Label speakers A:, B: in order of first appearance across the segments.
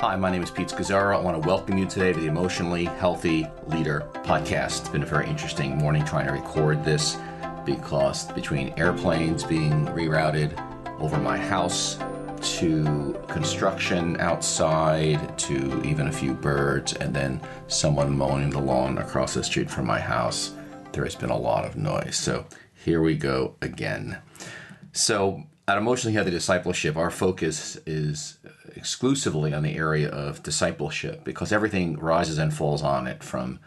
A: Hi, my name is Pete Scazzero. I want to welcome you today to the Emotionally Healthy Leader podcast. It's been a very interesting morning trying to record this because between airplanes being rerouted over my house to construction outside to even a few birds and then someone mowing the lawn across the street from my house, there has been a lot of noise. So here we go again. So, at Emotionally Healthy Discipleship, our focus is exclusively on the area of discipleship because everything rises and falls on it from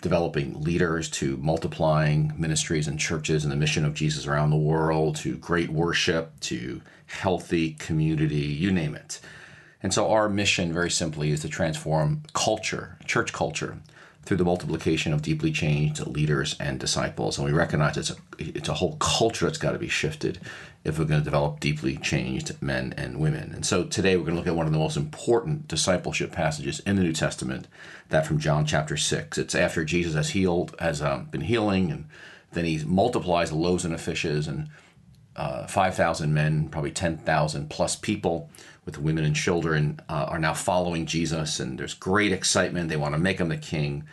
A: developing leaders to multiplying ministries and churches and the mission of Jesus around the world to great worship to healthy community, you name it. And so, our mission, very simply, is to transform culture, church culture, through the multiplication of deeply changed leaders and disciples. And we recognize it's a, it's a whole culture that's got to be shifted if we're going to develop deeply changed men and women. And so today we're going to look at one of the most important discipleship passages in the New Testament, that from John chapter 6. It's after Jesus has healed, has um, been healing, and then he multiplies the loaves and the fishes, and uh, 5,000 men, probably 10,000 plus people with women and children uh, are now following Jesus, and there's great excitement. They want to make him the king.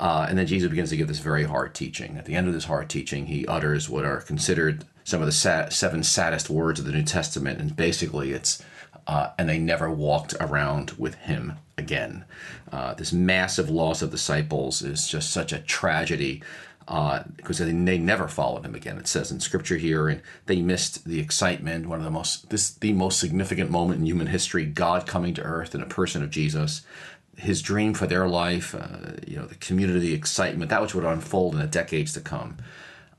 A: Uh, and then Jesus begins to give this very hard teaching. At the end of this hard teaching, he utters what are considered some of the sad, seven saddest words of the New Testament. And basically, it's, uh, and they never walked around with him again. Uh, this massive loss of disciples is just such a tragedy because uh, they, they never followed him again. It says in scripture here, and they missed the excitement. One of the most this the most significant moment in human history: God coming to earth in a person of Jesus. His dream for their life, uh, you know, the community, excitement that which would unfold in the decades to come.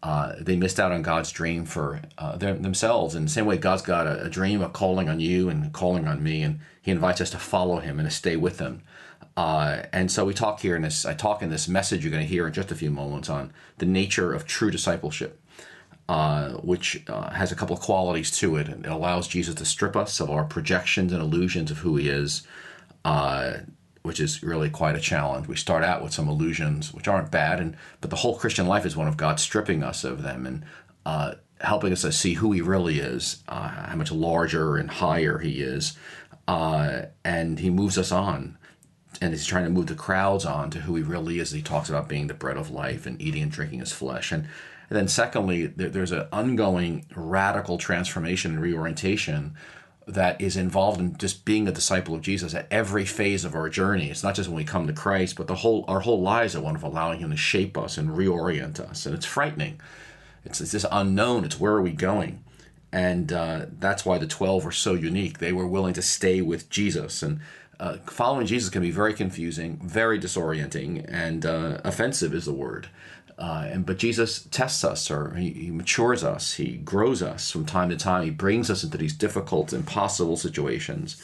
A: Uh, they missed out on God's dream for uh, them, themselves. In the same way, God's got a, a, dream, a calling on you and calling on me, and He invites us to follow Him and to stay with Him. Uh, and so we talk here in this, I talk in this message you're going to hear in just a few moments on the nature of true discipleship, uh, which uh, has a couple of qualities to it. It allows Jesus to strip us of our projections and illusions of who he is, uh, which is really quite a challenge. We start out with some illusions, which aren't bad, and but the whole Christian life is one of God stripping us of them and uh, helping us to see who he really is, uh, how much larger and higher he is. and he moves us on and he's trying to move the crowds on to who he really is. He talks about being the bread of life and eating and drinking his flesh. And, and then, secondly, there, there's an ongoing radical transformation and reorientation that is involved in just being a disciple of Jesus at every phase of our journey. It's not just when we come to Christ, but the whole our whole lives are one of allowing Him to shape us and reorient us. And it's frightening. It's, it's this unknown. It's where are we going? And uh, that's why the twelve were so unique. They were willing to stay with Jesus and uh, following Jesus can be very confusing, very disorienting, and uh, offensive is the word. Uh, and but Jesus tests us, or he, he, matures us, he grows us from time to time. He brings us into these difficult, impossible situations.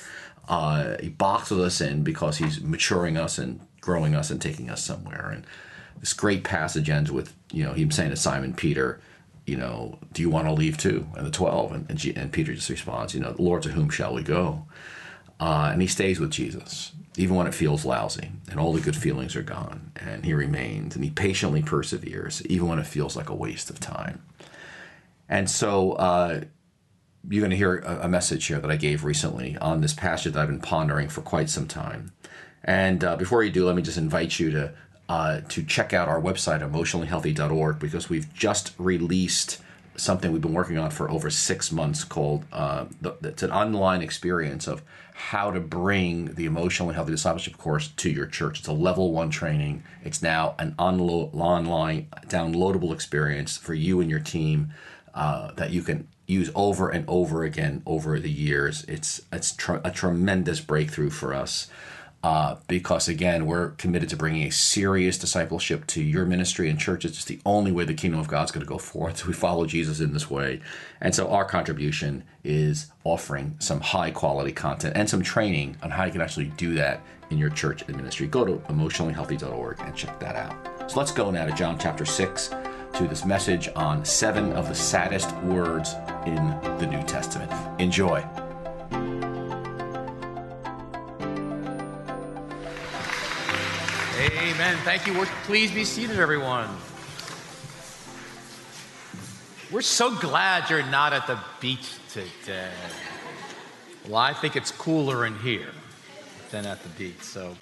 A: Uh, he boxes us in because he's maturing us and growing us and taking us somewhere. And this great passage ends with you know him saying to Simon Peter, you know, do you want to leave too? And the twelve, and, and, and Peter just responds, you know, Lord, to whom shall we go? Uh, and he stays with Jesus, even when it feels lousy and all the good feelings are gone. And he remains and he patiently perseveres, even when it feels like a waste of time. And so uh, you're going to hear a, message here that I gave recently on this passage that I've been pondering for quite some time. And uh, before you do, let me just invite you to uh, to check out our website, emotionallyhealthy.org, because we've just released something we've been working on for over six months called uh, the, it's an online experience of how to bring the emotional and healthy discipleship course to your church. It's a level one training. It's now an onlo- online downloadable experience for you and your team uh, that you can use over and over again over the years. It's it's tr- a tremendous breakthrough for us uh, because again, we're committed to bringing a serious discipleship to your ministry and church. It's just the only way the kingdom of God's going to go forth. We follow Jesus in this way. And so our contribution is offering some high quality content and some training on how you can actually do that in your church and ministry. Go to emotionallyhealthy.org and check that out. So let's go now to John chapter 6 to this message on seven of the saddest words in the New Testament. Enjoy.
B: Amen. Thank you. Please be seated, everyone. We're so glad you're not at the beach today. Well, I think it's cooler in here. than at the beach. So,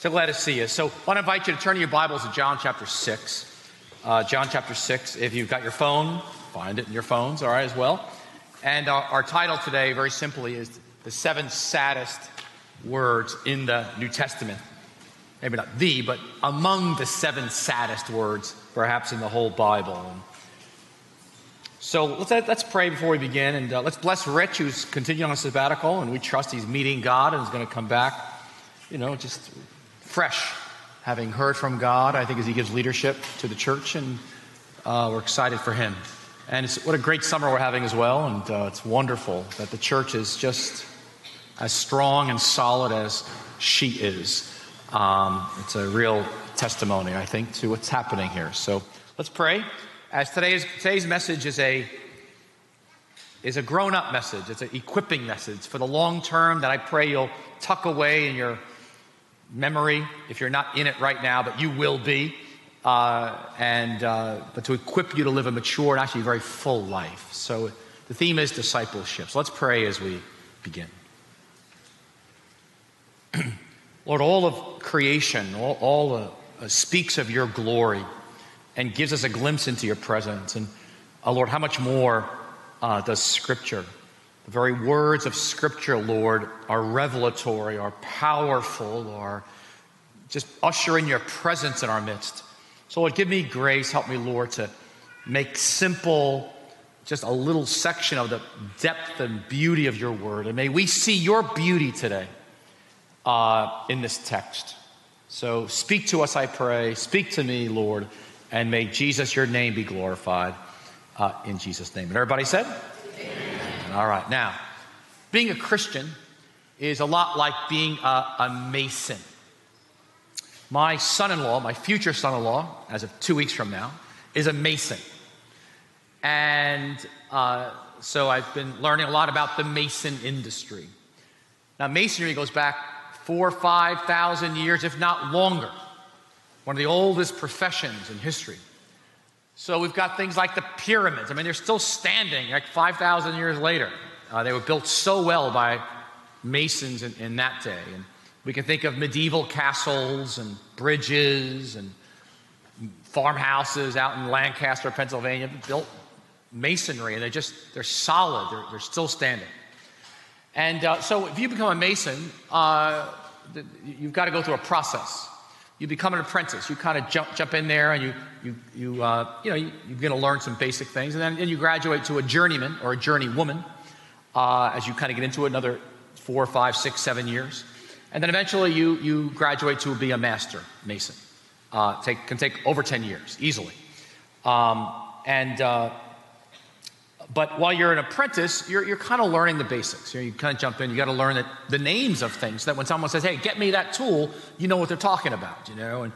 B: so glad to see you. So, I want to invite you to turn your Bibles to John chapter 6. Uh, John chapter 6. If you've got your phone, find it in your phones, all right, as well. And our, our title today, very simply, is The Seven Saddest Words in the New Testament. Maybe not the, but among the seven saddest words, perhaps, in the whole Bible. So let's, let's pray before we begin, and uh, let's bless Rich, who's continuing on a sabbatical, and we trust he's meeting God and is going to come back, you know, just fresh, having heard from God, I think, as he gives leadership to the church, and uh, we're excited for him. And it's, what a great summer we're having as well, and uh, it's wonderful that the church is just as strong and solid as she is. Um, it's a real testimony, I think, to what's happening here. So let's pray. As today's, today's message is a, is a grown up message, it's an equipping message for the long term that I pray you'll tuck away in your memory if you're not in it right now, but you will be. Uh, and uh, but to equip you to live a mature and actually very full life. So the theme is discipleship. So let's pray as we begin. Lord, all of creation, all, all uh, uh, speaks of your glory and gives us a glimpse into your presence. And uh, Lord, how much more uh, does Scripture? The very words of Scripture, Lord, are revelatory, are powerful, are just usher in your presence in our midst. So, Lord, give me grace. Help me, Lord, to make simple just a little section of the depth and beauty of your word. And may we see your beauty today uh, in this text. So, speak to us, I pray. Speak to me, Lord, and may Jesus, your name, be glorified uh, in Jesus' name. And everybody said? Amen. All right. Now, being a Christian is a lot like being a, a mason. My son in law, my future son in law, as of two weeks from now, is a mason. And uh, so I've been learning a lot about the mason industry. Now, masonry goes back four, five thousand years, if not longer. One of the oldest professions in history. So we've got things like the pyramids. I mean, they're still standing like 5,000 years later. Uh, they were built so well by masons in, in that day. And we can think of medieval castles and bridges and farmhouses out in Lancaster, Pennsylvania, built masonry, and they're just they're solid. They're, they're still standing. And uh, so, if you become a mason, uh, you've got to go through a process. You become an apprentice. You kind of jump jump in there, and you you you uh, you know you, are going to learn some basic things, and then, then you graduate to a journeyman or a journeywoman uh, as you kind of get into it, another four, five, six, seven years. And then eventually you, you graduate to be a master mason. Uh, take, can take over 10 years, easily. Um, and, uh, but while you're an apprentice, you're, you're kind of learning the basics. You, know, you kind of jump in, you got to learn that, the names of things, that when someone says, hey, get me that tool, you know what they're talking about, you know, and,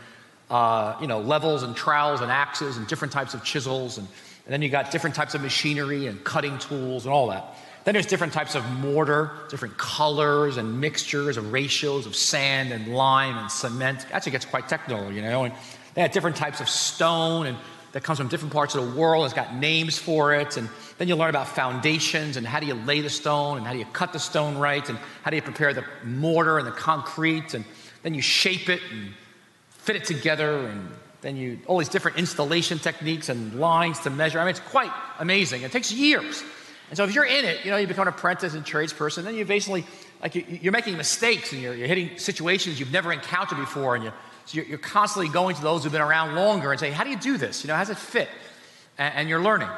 B: uh, you know, levels and trowels and axes and different types of chisels. And, and then you got different types of machinery and cutting tools and all that. Then there's different types of mortar, different colors and mixtures of ratios of sand and lime and cement. Actually gets quite technical, you know. And they have different types of stone and that comes from different parts of the world. It's got names for it. And then you learn about foundations and how do you lay the stone and how do you cut the stone right and how do you prepare the mortar and the concrete and then you shape it and fit it together and then you all these different installation techniques and lines to measure. I mean, it's quite amazing. It takes years. And so if you're in it, you know, you become an apprentice and tradesperson, then you basically, like, you're making mistakes and you're, you're hitting situations you've never encountered before. And you, so you're, you're, constantly going to those who've been around longer and say, how do you do this? You know, how does it fit? And, and you're learning.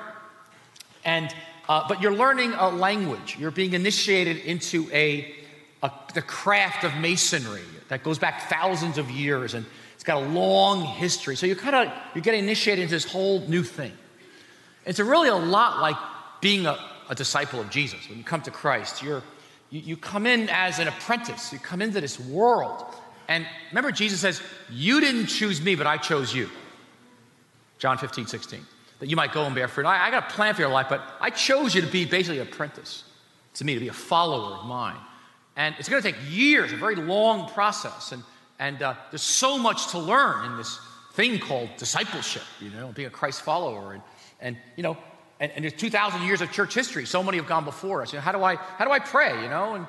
B: And, uh, but you're learning a language. You're being initiated into a, a, the craft of masonry that goes back thousands of years and it's got a long history. So you're kind of, you're getting initiated into this whole new thing. It's really a lot like being a, a disciple of Jesus, when you come to Christ, you're, you, you come in as an apprentice. You come into this world. And remember, Jesus says, You didn't choose me, but I chose you. John 15, 16. That you might go and bear fruit. I, I got a plan for your life, but I chose you to be basically an apprentice to me, to be a follower of mine. And it's going to take years, a very long process. And, and uh, there's so much to learn in this thing called discipleship, you know, being a Christ follower. And, and you know, and, and there's 2,000 years of church history. So many have gone before us. You know, how do I, how do I pray, you know? And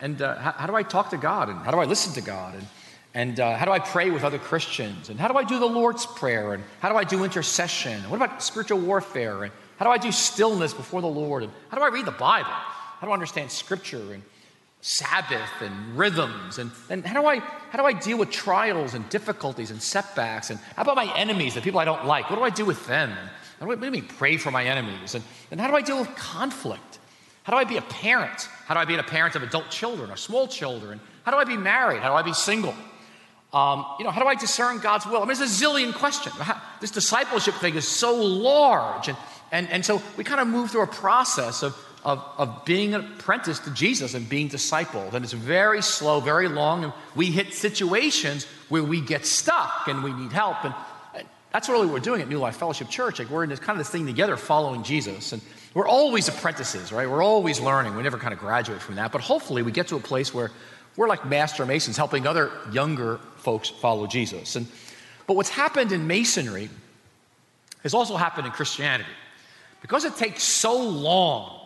B: and uh, how, how, do I talk to God? And how do I listen to God? And, and uh, how do I pray with other Christians? And how do I do the Lord's Prayer? And how do I do intercession? What about spiritual warfare? And how do I do stillness before the Lord? And how do I read the Bible? How do I understand Scripture and Sabbath and rhythms? And, and how, do I, how do I deal with trials and difficulties and setbacks? And how about my enemies, the people I don't like? What do I do with them? How do I, what do mean, pray for my enemies? And, and how do I deal with conflict? How do I be a parent? How do I be a parent of adult children or small children? How do I be married? How do I be single? Um, you know, how do I discern God's will? I mean, there's a zillion questions. This discipleship thing is so large. And, and, and so we kind of move through a process of, of, of being an apprentice to Jesus and being discipled. And it's very slow, very long. And we hit situations where we get stuck and we need help. And, and that's really what we're doing at New Life Fellowship Church. Like we're in this kind of this thing together following Jesus. And we're always apprentices, right? We're always learning. We never kind of graduate from that. But hopefully, we get to a place where we're like master masons helping other younger folks follow Jesus. And, but what's happened in masonry has also happened in Christianity. Because it takes so long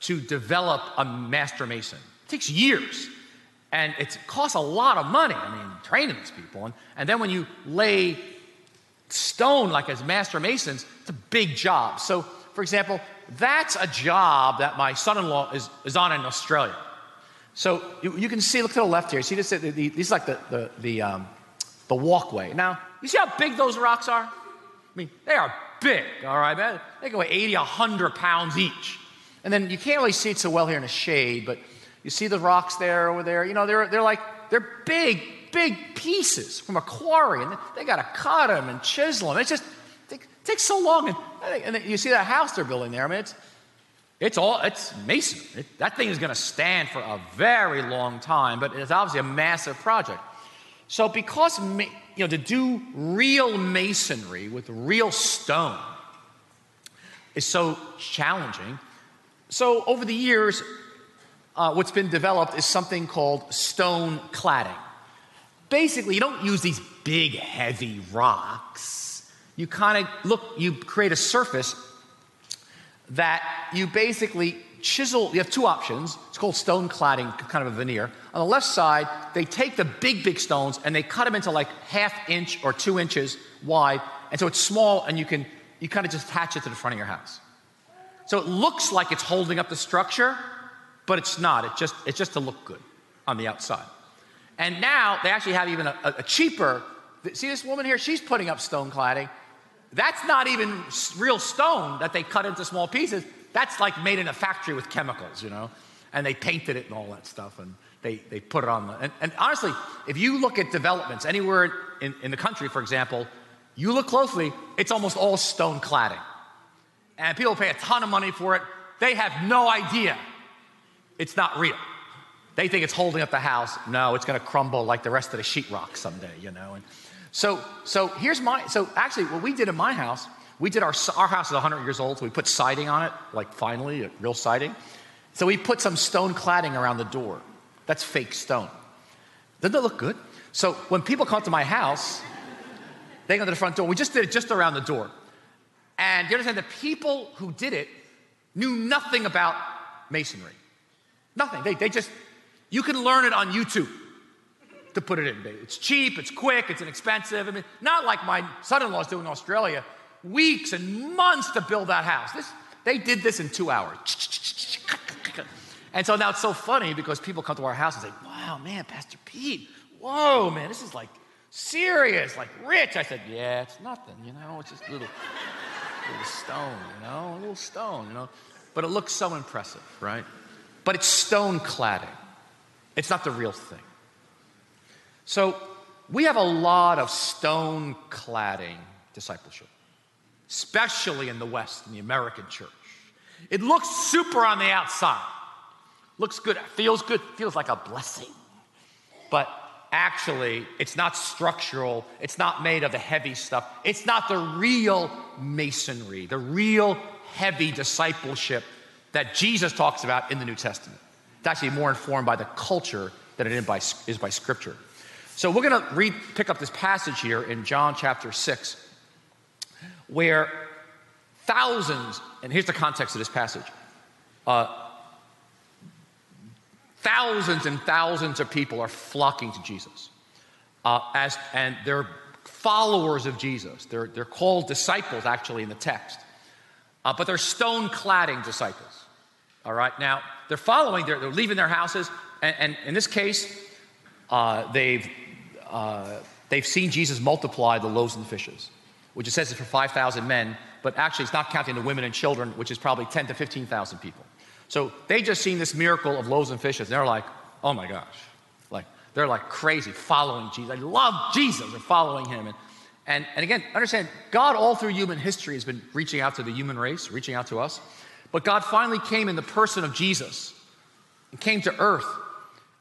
B: to develop a master mason, it takes years. And it costs a lot of money, I mean, training these people. And, and then when you lay stone like as master masons, it's a big job. So, for example, that's a job that my son in law is, is on in Australia. So you, you, can see, look to the left here. See this? The, the, these like the, the, the, um, the walkway. Now, you see how big those rocks are? I mean, they are big, all right, man. They can weigh 80, 100 pounds each. And then you can't really see it so well here in the shade, but you see the rocks there over there. You know, they're, they're like, they're big, big pieces from a quarry. And they got to cut them and chisel them. It just, it takes so long. And, and you see that house they're building there. I mean, it's, it's all, it's mason. It, that thing is going to stand for a very long time, but it's obviously a massive project. So, because, you know, to do real masonry with real stone is so challenging, so over the years, uh, what's been developed is something called stone cladding. Basically, you don't use these big, heavy rocks you kind of look, you create a surface that you basically chisel. You have two options. It's called stone cladding, kind of a veneer. On the left side, they take the big, big stones and they cut them into like half inch or two inches wide. And so it's small and you can, you kind of just attach it to the front of your house. So it looks like it's holding up the structure, but it's not. It's just, it's just to look good on the outside. And now they actually have even a, a cheaper. See this woman here? She's putting up stone cladding. That's not even real stone that they cut into small pieces. That's like made in a factory with chemicals, you know? And they painted it and all that stuff, and they, they put it on the. And, and honestly, if you look at developments anywhere in, in the country, for example, you look closely, it's almost all stone cladding. And people pay a ton of money for it. They have no idea it's not real. They think it's holding up the house. No, it's going to crumble like the rest of the sheetrock someday, you know? And, so, so here's my, so actually what we did in my house, we did our, our house is 100 years old, so we put siding on it, like finally, real siding. So we put some stone cladding around the door. That's fake stone. Doesn't that look good? So when people come to my house, they go to the front door. We just did it just around the door. And you understand the people who did it knew nothing about masonry. Nothing. They, they just, you can learn it on YouTube to put it in. It's cheap, it's quick, it's inexpensive. I mean, not like my son-in-law is doing in Australia. Weeks and months to build that house. This, they did this in two hours. And so now it's so funny because people come to our house and say, wow, man, Pastor Pete, whoa, man, this is like serious, like rich. I said, yeah, it's nothing, you know, it's just a little, little stone, you know, a little stone, you know. But it looks so impressive, right? But it's stone cladding. It's not the real thing. So we have a lot of stone cladding discipleship, especially in the West, in the American church. It looks super on the outside, looks good, feels good, feels like a blessing. But actually, it's not structural, it's not made of the heavy stuff, it's not the real masonry, the real heavy discipleship that Jesus talks about in the New Testament. It's actually more informed by the culture than it is by, is by scripture. So we're going to read, pick up this passage here in John chapter 6, where thousands, and here's the context of this passage uh, thousands and thousands of people are flocking to Jesus. Uh, as, and they're followers of Jesus. They're, they're called disciples, actually, in the text. Uh, but they're stone cladding disciples. All right, now they're following, they're, they're leaving their houses, and, and in this case, uh, they've, uh, they've seen Jesus multiply the loaves and the fishes, which it says is for 5,000 men, but actually it's not counting the women and children, which is probably 10 to 15,000 people. So they just seen this miracle of loaves and fishes, and they're like, oh my gosh. Like, they're like crazy following Jesus. I love Jesus. They're following him. And, and, and again, understand, God all through human history has been reaching out to the human race, reaching out to us. But God finally came in the person of Jesus and came to earth.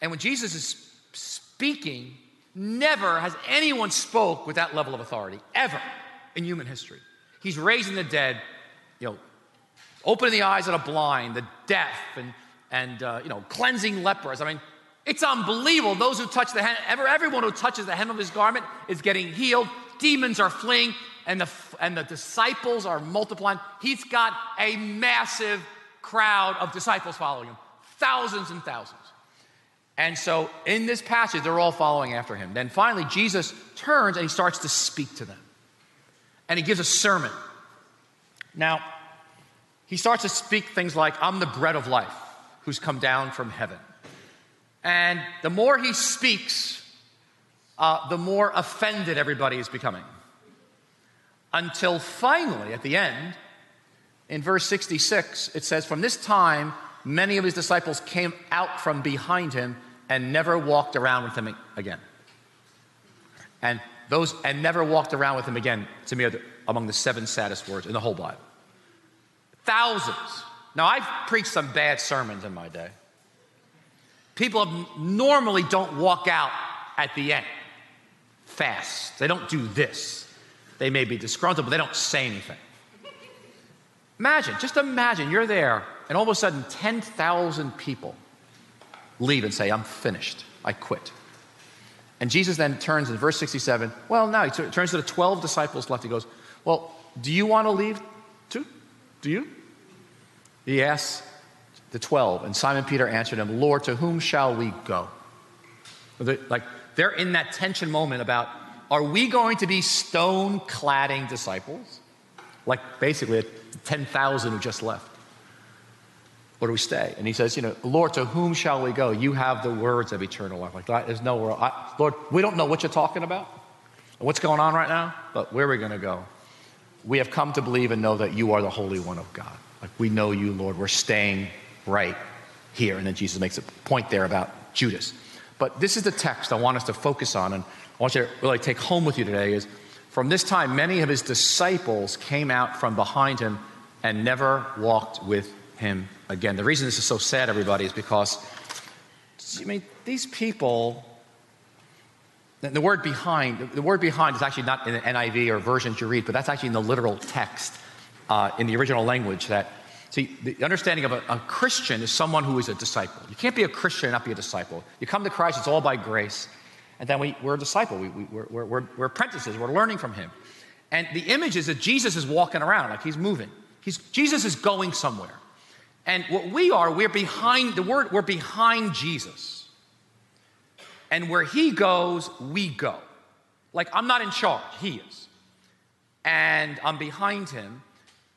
B: And when Jesus is speaking, never has anyone spoke with that level of authority, ever in human history. He's raising the dead, you know, opening the eyes of the blind, the deaf, and, and uh, you know, cleansing lepers. I mean, it's unbelievable. Those who touch the hem, ever, everyone who touches the hem of his garment is getting healed. Demons are fleeing and the, and the disciples are multiplying. He's got a massive crowd of disciples following him, thousands and thousands. And so in this passage, they're all following after him. Then finally, Jesus turns and he starts to speak to them. And he gives a sermon. Now, he starts to speak things like, I'm the bread of life who's come down from heaven. And the more he speaks, uh, the more offended everybody is becoming until finally, at the end, in verse 66, it says, From this time, many of his disciples came out from behind him and never walked around with him again. And those, and never walked around with him again, to me, are among the seven saddest words in the whole Bible. Thousands. Now, I've preached some bad sermons in my day. People normally don't walk out at the end fast, they don't do this. They may be disgruntled, but they don't say anything. Imagine, just imagine you're there, and all of a sudden 10,000 people leave and say, I'm finished. I quit. And Jesus then turns in verse 67. Well, now he t- turns to the 12 disciples left. He goes, Well, do you want to leave too? Do you? He asks the 12. And Simon Peter answered him, Lord, to whom shall we go? Like they're in that tension moment about are we going to be stone cladding disciples? Like basically 10,000 who just left. Or do we stay? And he says, You know, Lord, to whom shall we go? You have the words of eternal life. Like, there's no world. I, Lord, we don't know what you're talking about, what's going on right now, but where are we going to go? We have come to believe and know that you are the Holy One of God. Like, we know you, Lord. We're staying right here. And then Jesus makes a point there about Judas. But this is the text I want us to focus on. And I want you to really take home with you today is from this time, many of his disciples came out from behind him and never walked with him again. The reason this is so sad, everybody, is because, I mean, these people, the word behind, the word behind is actually not in the NIV or versions you read, but that's actually in the literal text uh, in the original language that See, the understanding of a, a, Christian is someone who is a disciple. You can't be a Christian and not be a disciple. You come to Christ, it's all by grace. And then we, we're a disciple. We, we, we're, we're, we're apprentices. We're learning from him. And the image is that Jesus is walking around, like he's moving. He's, Jesus is going somewhere. And what we are, we're behind the word, we're behind Jesus. And where he goes, we go. Like I'm not in charge, he is. And I'm behind him.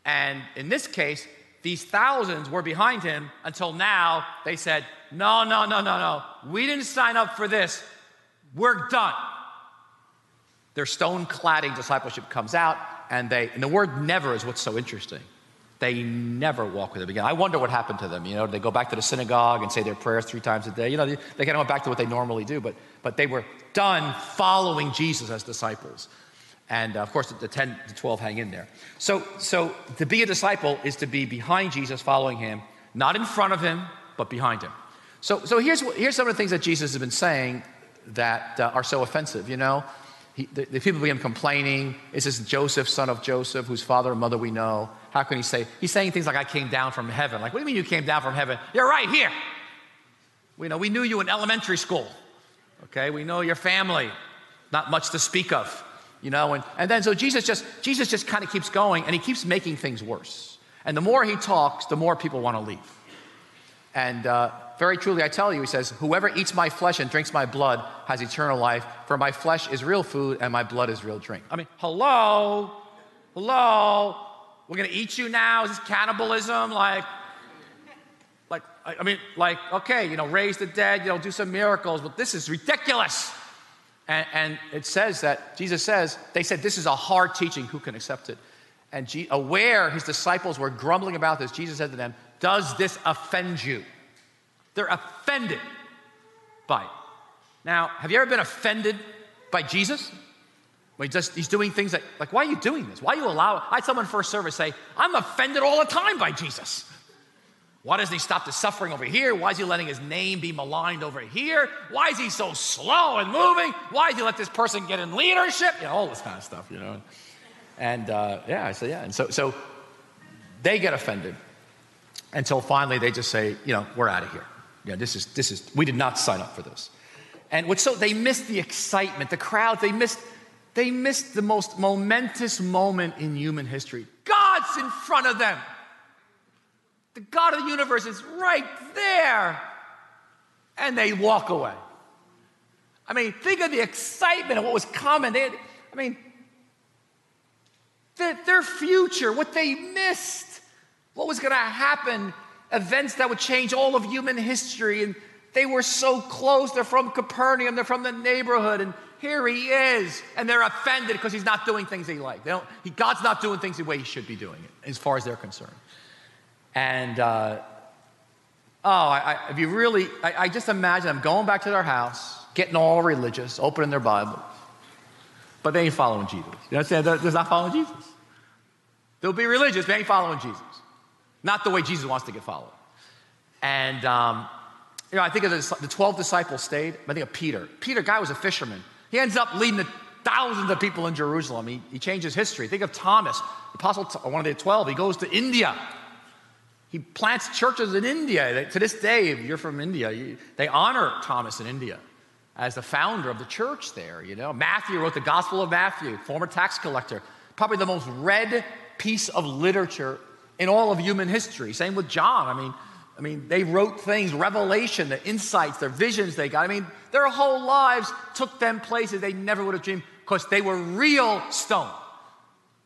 B: And in this case, these thousands were behind him until now they said, No, no, no, no, no. We didn't sign up for this. We're done. Their stone cladding discipleship comes out, and they, and the word never is what's so interesting. They never walk with him again. I wonder what happened to them. You know, they go back to the synagogue and say their prayers three times a day. You know, they, they kind of went back to what they normally do, but, but they were done following Jesus as disciples. And uh, of course, the 10 to 12 hang in there. So, so to be a disciple is to be behind Jesus, following him, not in front of him, but behind him. So, so here's, here's some of the things that Jesus has been saying that uh, are so offensive. You know, he, the, the, people begin complaining. Is this Joseph, son of Joseph, whose father and mother we know? How can he say? He's saying things like, I came down from heaven. Like, what do you mean you came down from heaven? You're right here. We know, we knew you in elementary school. Okay, we know your family. Not much to speak of. You know, and, and then so Jesus just Jesus just kind of keeps going and he keeps making things worse. And the more he talks, the more people want to leave. And uh, very truly, I tell you, he says, Whoever eats my flesh and drinks my blood has eternal life, for my flesh is real food and my blood is real drink. I mean, hello? Hello? We're going to eat you now? Is this cannibalism? Like, like, I mean, like, okay, you know, raise the dead, you know, do some miracles, but this is ridiculous. And, and it says that, Jesus says, they said, this is a hard teaching, who can accept it? And G- aware his disciples were grumbling about this, Jesus said to them, Does this offend you? They're offended by it. Now, have you ever been offended by Jesus? He just, he's doing things that, like, why are you doing this? Why are you allow? I had someone first service say, I'm offended all the time by Jesus. Why doesn't he stop the suffering over here? Why is he letting his name be maligned over here? Why is he so slow and moving? Why does he let this person get in leadership? You know, all this kind of stuff, you know. And uh, yeah, I said, yeah. And so, so they get offended until finally they just say, you know, we're out of here. Yeah, this is, this is, we did not sign up for this. And what's so, they missed the excitement, the crowd, they missed, they missed the most momentous moment in human history. God's in front of them. The God of the universe is right there. And they walk away. I mean, think of the excitement of what was coming. They had, I mean, their future, what they missed, what was going to happen, events that would change all of human history. And they were so close. They're from Capernaum, they're from the neighborhood. And here he is. And they're offended because he's not doing things they like. They don't, he, God's not doing things the way he should be doing it, as far as they're concerned. And, uh, oh, I, I, if you really, I, I just imagine them going back to their house, getting all religious, opening their Bible, but they ain't following Jesus. You know what understand? They're, they're not following Jesus. They'll be religious, but they ain't following Jesus. Not the way Jesus wants to get followed. And, um, you know, I think of the, the 12 disciples stayed. I think of Peter. Peter, guy was a fisherman. He ends up leading the thousands of people in Jerusalem. He, he changes history. Think of Thomas, Apostle, one of the 12. He goes to India. He plants churches in India. To this day, if you're from India, you, they honor Thomas in India as the founder of the church there. You know, Matthew wrote the Gospel of Matthew, former tax collector, probably the most read piece of literature in all of human history. Same with John. I mean, I mean, they wrote things, revelation, the insights, their visions they got. I mean, their whole lives took them places they never would have dreamed because they were real stone.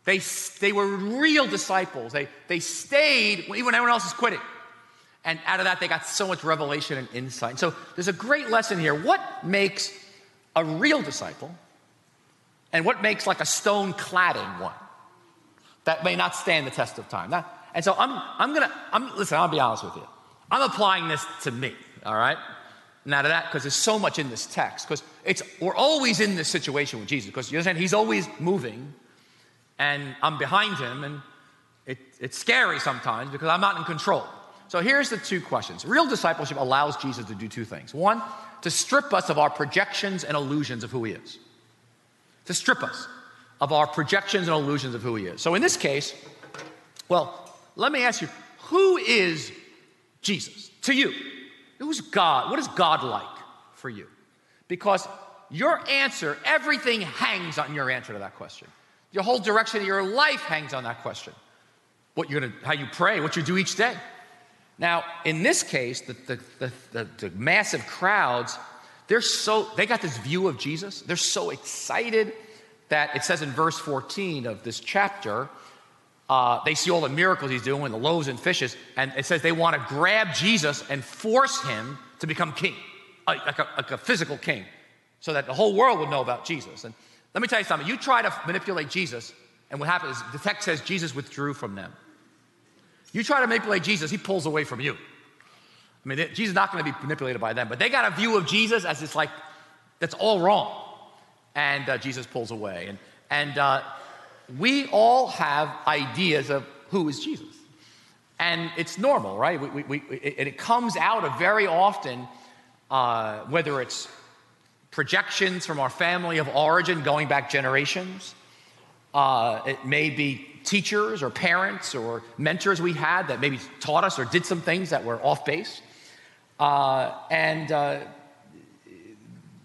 B: They, they were real disciples. They, they stayed even when everyone else is quitting. And out of that, they got so much revelation and insight. So there's a great lesson here. What makes a real disciple and what makes like a stone cladding one that may not stand the test of time? Now, and so I'm, I'm gonna, I'm, listen, I'll be honest with you. I'm applying this to me, all right? Now to that, because there's so much in this text, because it's we're always in this situation with Jesus, because you understand he's always moving, and I'm behind him, and it, it's scary sometimes because I'm not in control. So here's the two questions. Real discipleship allows Jesus to do two things. One, to strip us of our projections and illusions of who he is. To strip us of our projections and illusions of who he is. So in this case, well, let me ask you, who is Jesus to you? Who's God? What is God like for you? Because your answer, everything hangs on your answer to that question. Your whole direction of your life hangs on that question. What you're gonna, how you pray, what you do each day. Now, in this case, the, the, the, the, the massive crowds, they're so, they got this view of Jesus. They're so excited that it says in verse 14 of this chapter, uh, they see all the miracles he's doing, the loaves and fishes, and it says they want to grab Jesus and force him to become king, like a, like a physical king, so that the whole world would know about Jesus. And let me tell you something you try to manipulate Jesus, and what happens is the text says Jesus withdrew from them. You try to manipulate Jesus, he pulls away from you. I mean, Jesus is not going to be manipulated by them, but they got a view of Jesus as it's like, that's all wrong. And uh, Jesus pulls away. And, and uh, we all have ideas of who is Jesus. And it's normal, right? We, we, we, and it comes out of very often, uh, whether it's projections from our family of origin going back generations, uh, it may be teachers or parents or mentors we had that maybe taught us or did some things that were off base. Uh, and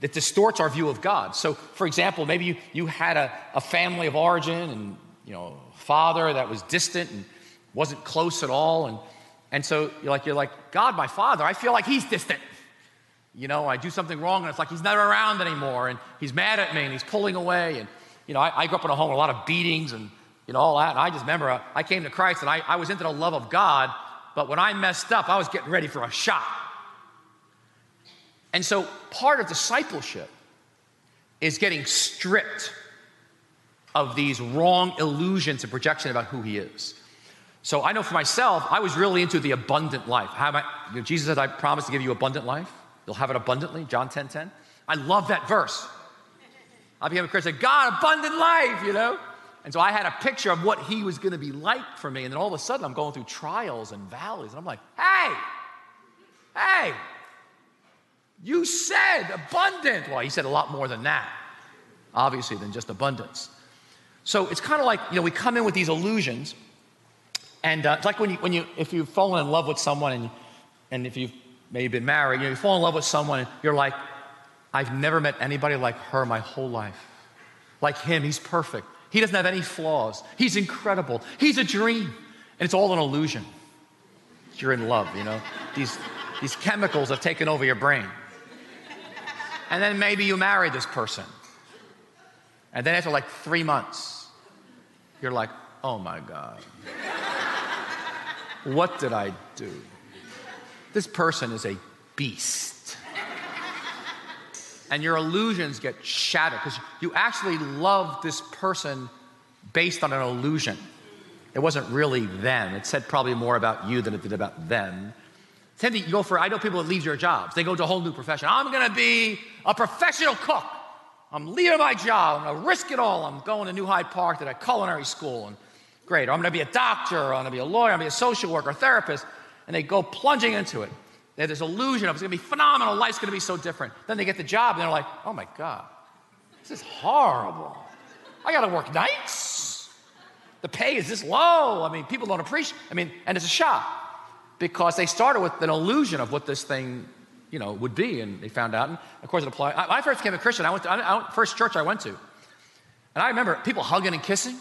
B: it distorts our view of God. So, for example, maybe you, you had a, a family of origin and, you know, father that was distant and wasn't close at all. And, And so you're like, you're like, God, my father, I feel like he's distant. You know, I do something wrong and it's like he's never around anymore and he's mad at me and he's pulling away. And, you know, I, I grew up in a home with a lot of beatings and, you know, all that. And I just remember uh, I came to Christ and I, I was into the love of God, but when I messed up, I was getting ready for a shot. And so part of discipleship is getting stripped of these wrong illusions and projection about who he is. So I know for myself, I was really into the abundant life. I, you know, Jesus said, I promise to give you abundant life. You'll have it abundantly, John 10 10. I love that verse. I became a Christian, God, abundant life, you know? And so I had a picture of what he was going to be like for me. And then all of a sudden, I'm going through trials and valleys. And I'm like, hey, hey, you said abundant. Well, he said a lot more than that, obviously, than just abundance. So it's kind of like, you know, we come in with these illusions. And uh, it's like when you, when you, if you've fallen in love with someone and, and if you've maybe been married, you, know, you fall in love with someone and you're like, I've never met anybody like her my whole life. Like him, he's perfect. He doesn't have any flaws. He's incredible. He's a dream. And it's all an illusion. You're in love, you know? These, these chemicals have taken over your brain. And then maybe you marry this person. And then after like three months, you're like, oh my God. What did I do? This person is a beast and your illusions get shattered because you actually love this person based on an illusion. It wasn't really them. It said probably more about you than it did about them. Thing, you go for, I know people that leave their jobs. They go to a whole new profession. I'm gonna be a professional cook. I'm leaving my job. I'm gonna risk it all. I'm going to New Hyde Park to that culinary school. And great, or I'm gonna be a doctor, or I'm gonna be a lawyer, I'm gonna be a social worker, therapist. And they go plunging into it. They have this illusion of it's gonna be phenomenal, life's gonna be so different. Then they get the job and they're like, oh my God, this is horrible. I gotta work nights. The pay is this low. I mean, people don't appreciate, I mean, and it's a shock because they started with an illusion of what this thing, you know, would be, and they found out. And of course, it applied. When I first became a Christian, I went to I, I, first church I went to, and I remember people hugging and kissing,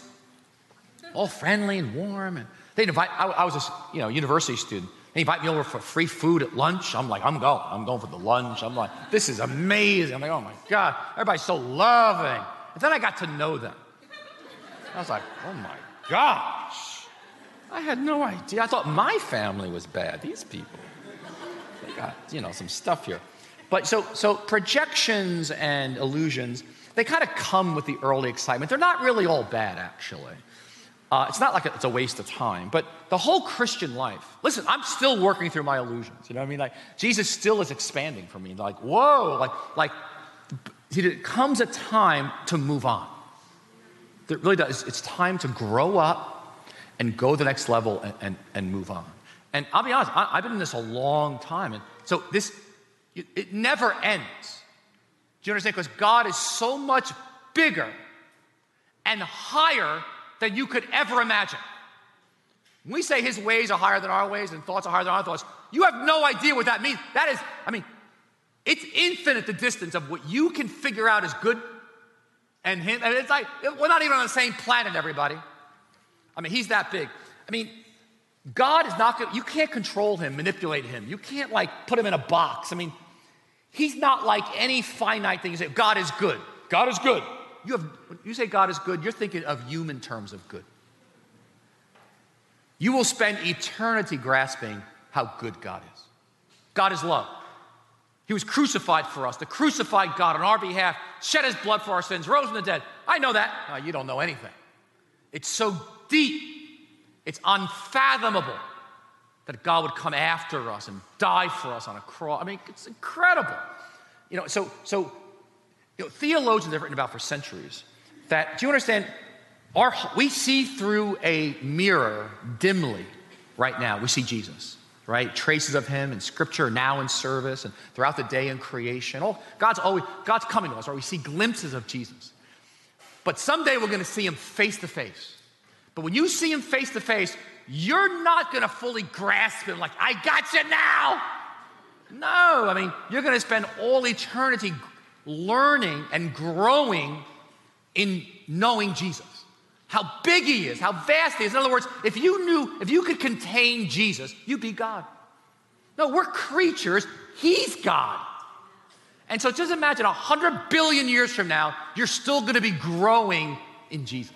B: all friendly and warm, and they'd invite. I, I was a you know university student. They invite me over for free food at lunch. I'm like, I'm going. I'm going for the lunch. I'm like, this is amazing. I'm like, oh my God, everybody's so loving. And then I got to know them. I was like, oh my gosh. I had no idea. I thought my family was bad. These people, they got, you know, some stuff here. But so, so projections and illusions, they kind of come with the early excitement. They're not really all bad, actually. Uh, it's not like it's a waste of time, but the whole Christian life. Listen, I'm still working through my illusions. You know what I mean? Like Jesus still is expanding for me. Like whoa, like like it comes a time to move on. It really does. It's time to grow up and go to the next level and, and, and move on. And I'll be honest, I, have been in this a long time, and so this it, never ends. Do you understand? Because God is so much bigger and higher than you could ever imagine. When we say his ways are higher than our ways and thoughts are higher than our thoughts, you have no idea what that means. That is, I mean, it's infinite the distance of what you can figure out is good and him. And it's like, we're not even on the same planet, everybody. I mean, he's that big. I mean, God is not, going you can't control him, manipulate him. You can't like put him in a box. I mean, he's not like any finite thing. You say, God is good. God is good you have, when you say God is good, you're thinking of human terms of good. You will spend eternity grasping how good God is. God is love. He was crucified for us. The crucified God on our behalf shed his blood for our sins, rose from the dead. I know that. No, you don't know anything. It's so deep, it's unfathomable that God would come after us and die for us on a cross. I mean, it's incredible. You know, so so you know, theologians have written about for centuries that, do you understand? Our, we see through a mirror dimly right now. We see Jesus, right? Traces of him in scripture, now in service, and throughout the day in creation. Oh, God's always, God's coming to us, right? We see glimpses of Jesus. But someday we're going to see him face to face. But when you see him face to face, you're not going to fully grasp him like, I got you now. No, I mean, you're going to spend all eternity learning and growing in knowing Jesus. how big he is, how vast he is. In other words, if you knew, if you could contain Jesus, you'd be God. No, we're creatures, he's God. And so just imagine a hundred billion years from now, you're still going to be growing in Jesus.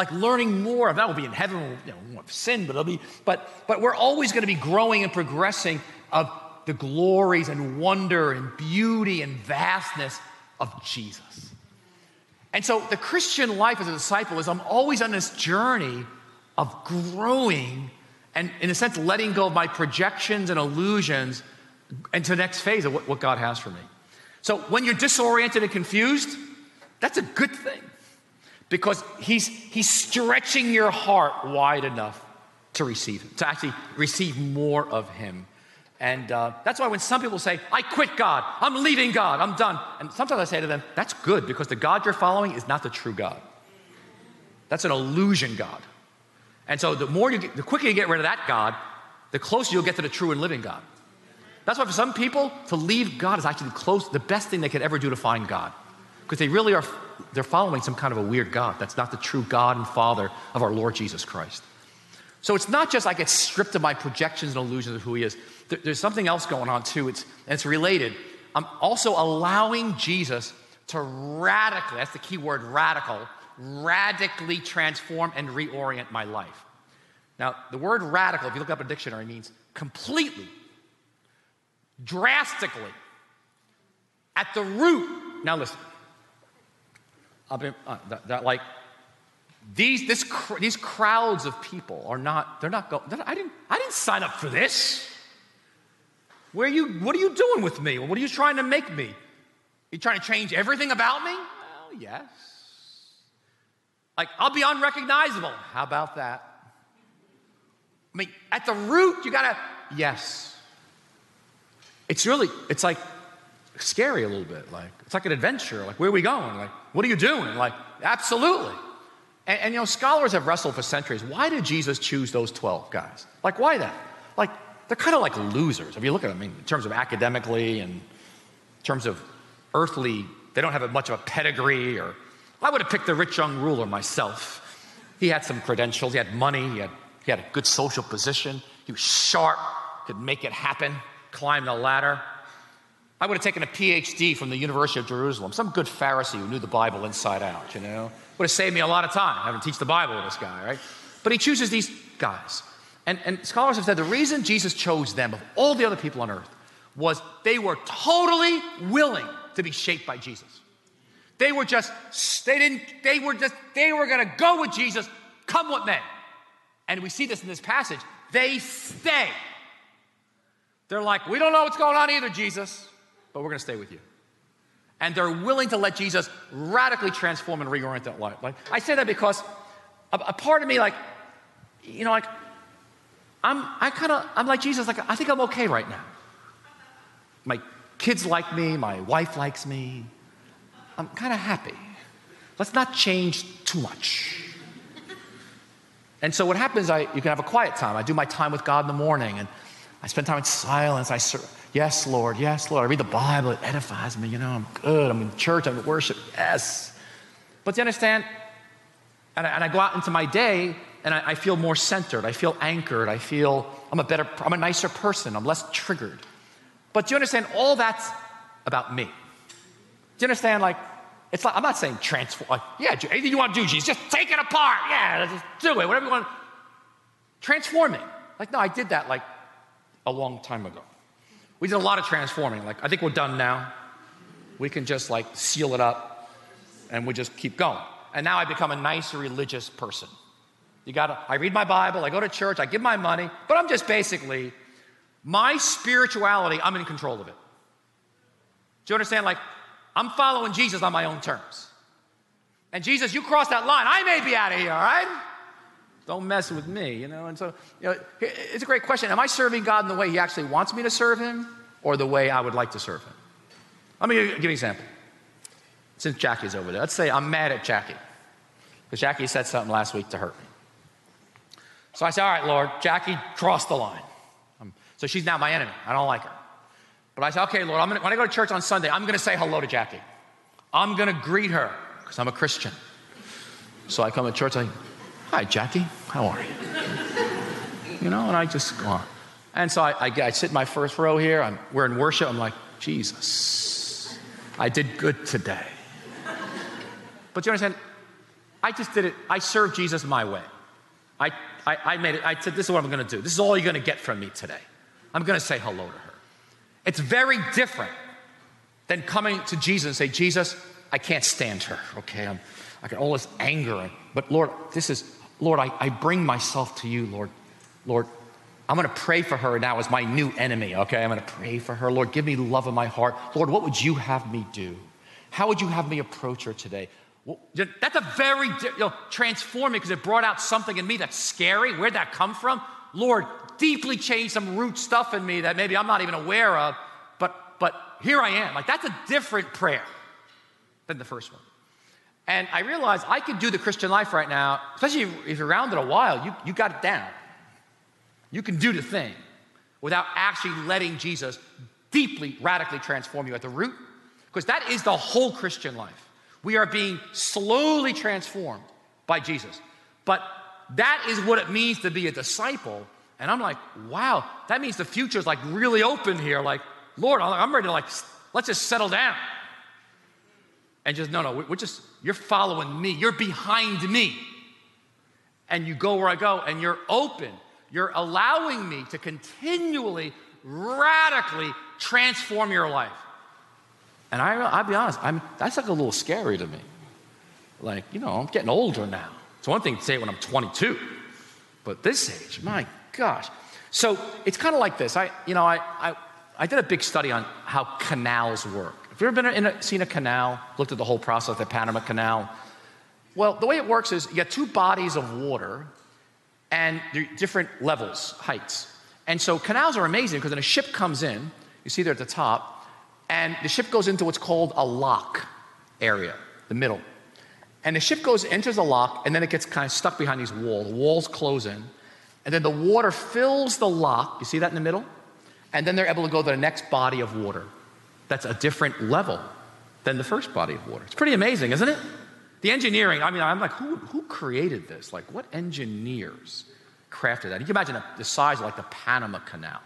B: Like learning more of that will be in heaven, you know, we won't sin, but it'll be, but but we're always going to be growing and progressing of the glories and wonder and beauty and vastness of Jesus. And so the Christian life as a disciple is I'm always on this journey of growing and, in a sense, letting go of my projections and illusions into the next phase of what, what God has for me. So when you're disoriented and confused, that's a good thing because he's, he's stretching your heart wide enough to receive him, to actually receive more of him. And uh, that's why when some people say, I quit God, I'm leaving God, I'm done. And sometimes I say to them, that's good because the God you're following is not the true God. That's an illusion God. And so the more you get, the quicker you get rid of that God, the closer you'll get to the true and living God. That's why for some people, to leave God is actually close, the best thing they could ever do to find God. Because they really are, they're following some kind of a weird God. That's not the true God and Father of our Lord Jesus Christ. So it's not just I get stripped of my projections and illusions of who he is. There's something else going on too. It's, it's related. I'm also allowing Jesus to radically, that's the key word, radical, radically transform and reorient my life. Now, the word radical, if you look up a dictionary, means completely, drastically, at the root. Now, listen. Been, uh, that, that, like these, this, these crowds of people are not, they're not going, I didn't, I didn't sign up for this. Where are you, what are you doing with me? What are you trying to make me? You trying to change everything about me? Well, yes. Like, I'll be unrecognizable. How about that? I mean, at the root, you gotta, yes. It's really, it's like scary a little bit. Like, it's like an adventure. Like, where are we going? Like, what are you doing? Like, absolutely. And, and, you know, scholars have wrestled for centuries. Why did Jesus choose those 12 guys? Like, why that? Like, they're kind of like losers. If you look at them I mean, in terms of academically and in terms of earthly, they don't have much of a pedigree. Or I would have picked the rich young ruler myself. He had some credentials. He had money. He had, he had a good social position. He was sharp. Could make it happen. Climb the ladder. I would have taken a PhD from the University of Jerusalem, some good Pharisee who knew the Bible inside out, you know. Would have saved me a lot of time having to teach the Bible to this guy, right? But he chooses these guys. And, and scholars have said the reason Jesus chose them of all the other people on earth was they were totally willing to be shaped by Jesus. They were just, they didn't, they were just, they were gonna go with Jesus, come what may. And we see this in this passage. They stay. They're like, we don't know what's going on either, Jesus but we're going to stay with you. And they're willing to let Jesus radically transform and reorient that life. Like, I say that because a, a part of me, like, you know, like, I'm, I kind of, I'm like Jesus, like, I think I'm okay right now. My kids like me, my wife likes me. I'm kind of happy. Let's not change too much. And so what happens, I, you can have a quiet time. I do my time with God in the morning, and I spend time in silence. I serve. Yes, Lord. Yes, Lord. I read the Bible. It edifies me. You know, I'm good. I'm in church. I'm in worship. Yes. But do you understand? And I, and I go out into my day and I, I, feel more centered. I feel anchored. I feel I'm a better, I'm a nicer person. I'm less triggered. But do you understand? All that's about me. Do you understand? Like, it's like, I'm not saying transform. Like, yeah, anything you want to do, Jesus, just take it apart. Yeah, just do it. Whatever you want. Transform it. Like, no, I did that like a long time ago. We did a lot of transforming. Like, I think we're done now. We can just like seal it up and we just keep going. And now I become a nice religious person. You gotta, I read my Bible, I go to church, I give my money, but I'm just basically, my spirituality, I'm in control of it. Do you understand? Like, I'm following Jesus on my own terms. And Jesus, you cross that line, I may be out of here, all right? Don't mess with me, you know? And so, you know, it's a great question. Am I serving God in the way He actually wants me to serve Him or the way I would like to serve Him? Let me give you an example. Since Jackie's over there, let's say I'm mad at Jackie because Jackie said something last week to hurt me. So I say, All right, Lord, Jackie crossed the line. Um, so she's now my enemy. I don't like her. But I say, Okay, Lord, gonna, when I go to church on Sunday, I'm going to say hello to Jackie. I'm going to greet her because I'm a Christian. So I come to church, I, hi, Jackie, how are you? You know, and I just go on. And so I, I, I sit in my first row here, I'm, we're in worship, I'm like, Jesus, I did good today. But you understand, I just did it, I served Jesus my way. I, I, I made it, I said, this is what I'm gonna do. This is all you're gonna get from me today. I'm gonna say hello to her. It's very different than coming to Jesus and say, Jesus, I can't stand her, okay? I'm, I got all this anger, but Lord, this is, Lord, I, I bring myself to you, Lord. Lord, I'm going to pray for her now as my new enemy, okay? I'm going to pray for her. Lord, give me love in my heart. Lord, what would you have me do? How would you have me approach her today? Well, that's a very, you know, transforming because it brought out something in me that's scary. Where'd that come from? Lord, deeply changed some root stuff in me that maybe I'm not even aware of, but, but here I am. Like, that's a different prayer than the first one. And I realized I could do the Christian life right now, especially if you're around it a while, you, you got it down. You can do the thing without actually letting Jesus deeply, radically transform you at the root, because that is the whole Christian life. We are being slowly transformed by Jesus. But that is what it means to be a disciple. And I'm like, wow, that means the future is like really open here. Like, Lord, I'm ready to like, let's just settle down. And just, no, no, we're just, you're following me. You're behind me. And you go where I go and you're open you're allowing me to continually, radically transform your life. And I, I'll be honest, I'm, that's like a little scary to me. Like, you know, I'm getting older now. It's one thing to say it when I'm 22, but this age, my gosh. So it's kind of like this. I, you know, I, I, I did a big study on how canals work. Have you ever been in a, seen a canal, looked at the whole process, the Panama Canal? Well, the way it works is you got two bodies of water and they're different levels, heights. And so canals are amazing because when a ship comes in, you see there at the top, and the ship goes into what's called a lock area, the middle. And the ship goes, enters a lock, and then it gets kind of stuck behind these walls. The walls close in, and then the water fills the lock. You see that in the middle? And then they're able to go to the next body of water. That's a different level than the first body of water. It's pretty amazing, isn't it? The engineering, I mean, I'm like, who, who created this? Like, what engineers crafted that? You can imagine the size of like the Panama Canal.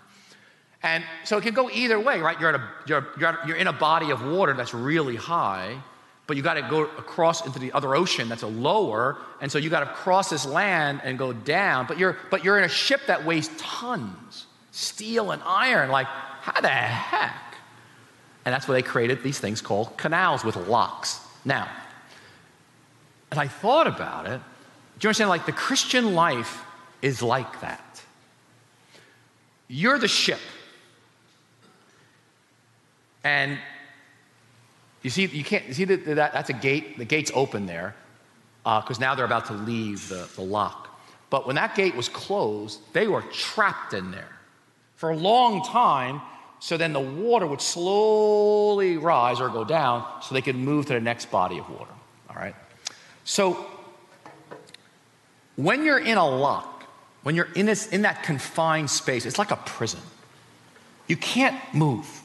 B: And so it can go either way, right? You're, a, you're, you're, you're in a body of water that's really high, but you got to go across into the other ocean that's a lower, and so you got to cross this land and go down. But you're, but you're in a ship that weighs tons, steel and iron. Like, how the heck? And that's why they created these things called canals with locks. Now, as I thought about it, do you understand? Like the Christian life is like that. You're the ship. And you see, you can't you see that, that that's a gate. The gate's open there because uh, now they're about to leave the, the lock. But when that gate was closed, they were trapped in there for a long time. So then the water would slowly rise or go down so they could move to the next body of water. All right? So, when you're in a lock, when you're in, this, in that confined space, it's like a prison. You can't move.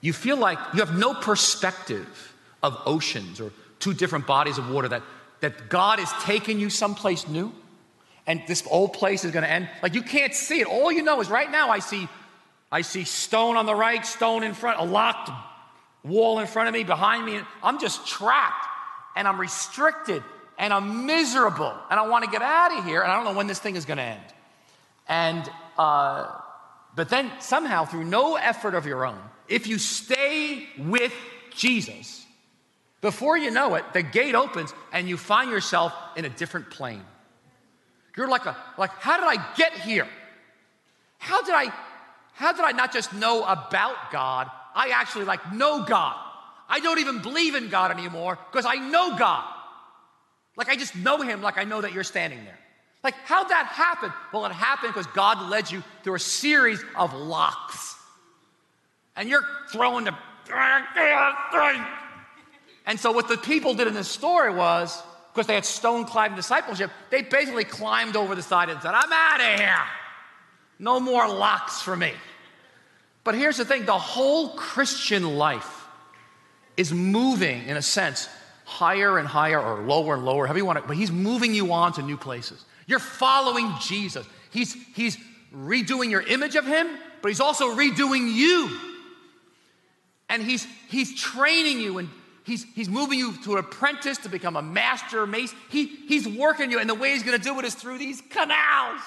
B: You feel like you have no perspective of oceans or two different bodies of water that, that God is taking you someplace new and this old place is going to end. Like you can't see it. All you know is right now I see, I see stone on the right, stone in front, a locked wall in front of me, behind me. I'm just trapped and I'm restricted and I'm miserable and I want to get out of here and I don't know when this thing is going to end. And, uh, but then somehow, through no effort of your own, if you stay with Jesus, before you know it, the gate opens and you find yourself in a different plane. You're like a like how did I get here? How did I how did I not just know about God? I actually like know God. I don't even believe in God anymore because I know God. Like I just know Him, like I know that you're standing there. Like, how'd that happen? Well, it happened because God led you through a series of locks. And you're throwing the. And so, what the people did in this story was, because they had stone cladding discipleship, they basically climbed over the side and said, I'm out of here. No more locks for me. But here's the thing the whole Christian life is moving, in a sense, higher and higher or lower and lower, however you want it, but He's moving you on to new places. You're following Jesus. He's, he's redoing your image of Him, but He's also redoing you. And He's, he's training you and He's, he's moving you to an apprentice to become a master mace. He, he's working you, and the way He's going to do it is through these canals.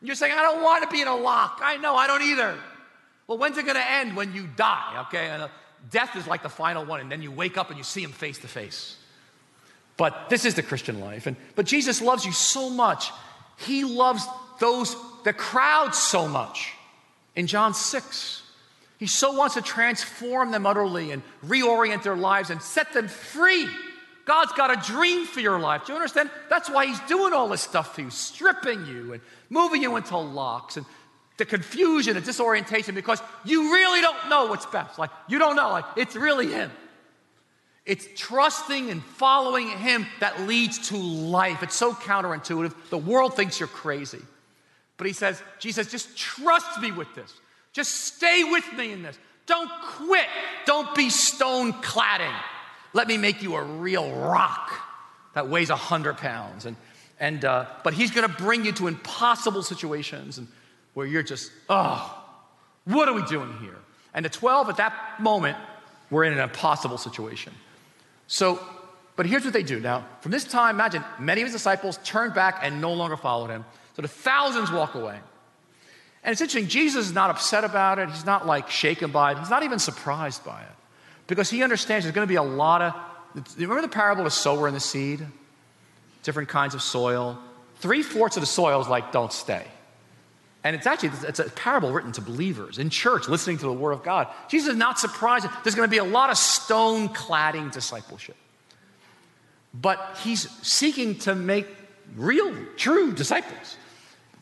B: And you're saying, I don't want to be in a lock. I know, I don't either. Well, when's it going to end? When you die, okay? And uh, death is like the final one, and then you wake up and you see him face to face. But this is the Christian life. And, but Jesus loves you so much. He loves those, the crowd so much. In John 6, he so wants to transform them utterly and reorient their lives and set them free. God's got a dream for your life. Do you understand? That's why He's doing all this stuff to you, stripping you and moving you into locks and the confusion the disorientation because you really don't know what's best. Like, you don't know. Like, it's really Him. It's trusting and following Him that leads to life. It's so counterintuitive. The world thinks you're crazy. But He says, Jesus, just trust me with this. Just stay with me in this. Don't quit. Don't be stone cladding. Let me make you a real rock that weighs a hundred pounds. And, and, uh, but He's going to bring you to impossible situations and where you're just, oh, what are we doing here? And the 12 at that moment were in an impossible situation. So, but here's what they do. Now, from this time, imagine many of his disciples turned back and no longer followed him. So the thousands walk away. And it's interesting, Jesus is not upset about it. He's not like shaken by it. He's not even surprised by it. Because he understands there's going to be a lot of. Remember the parable of sower and the seed? Different kinds of soil. Three fourths of the soil is like, don't stay. And it's actually it's a parable written to believers in church, listening to the word of God. Jesus is not surprised. There's going to be a lot of stone cladding discipleship. But he's seeking to make real, true disciples.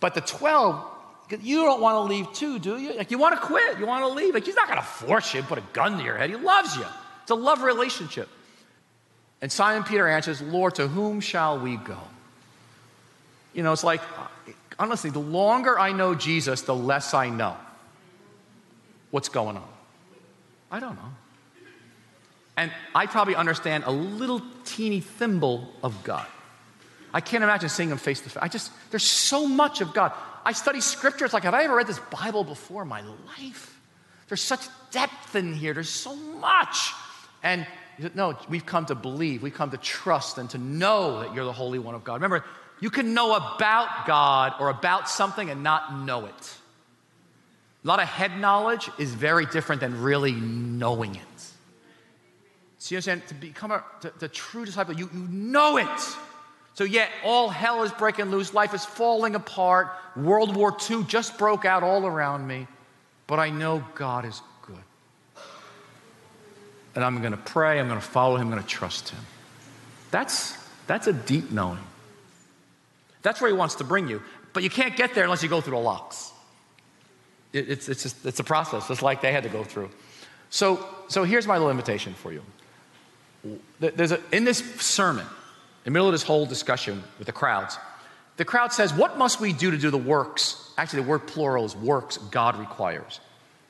B: But the 12, you don't want to leave too, do you? Like you want to quit, you want to leave. Like he's not going to force you, put a gun to your head. He loves you. It's a love relationship. And Simon Peter answers, Lord, to whom shall we go? You know, it's like honestly, the longer I know Jesus, the less I know what's going on. I don't know. And I probably understand a little teeny thimble of God. I can't imagine seeing him face to face. I just, there's so much of God. I study scripture. It's like, have I ever read this Bible before in my life? There's such depth in here. There's so much. And no, we've come to believe, we've come to trust and to know that you're the Holy One of God. Remember, you can know about God or about something and not know it. A lot of head knowledge is very different than really knowing it. So you understand, to become a the, the true disciple, you, you know it. So yet all hell is breaking loose, life is falling apart, World War II just broke out all around me, but I know God is good. And I'm going to pray, I'm going to follow him, I'm going to trust him. That's, that's a deep knowing. That's where he wants to bring you. But you can't get there unless you go through the locks. It, it's, it's, just, it's a process, just like they had to go through. So, so here's my little invitation for you. There's a, in this sermon, in the middle of this whole discussion with the crowds, the crowd says, What must we do to do the works? Actually, the word plural is works God requires.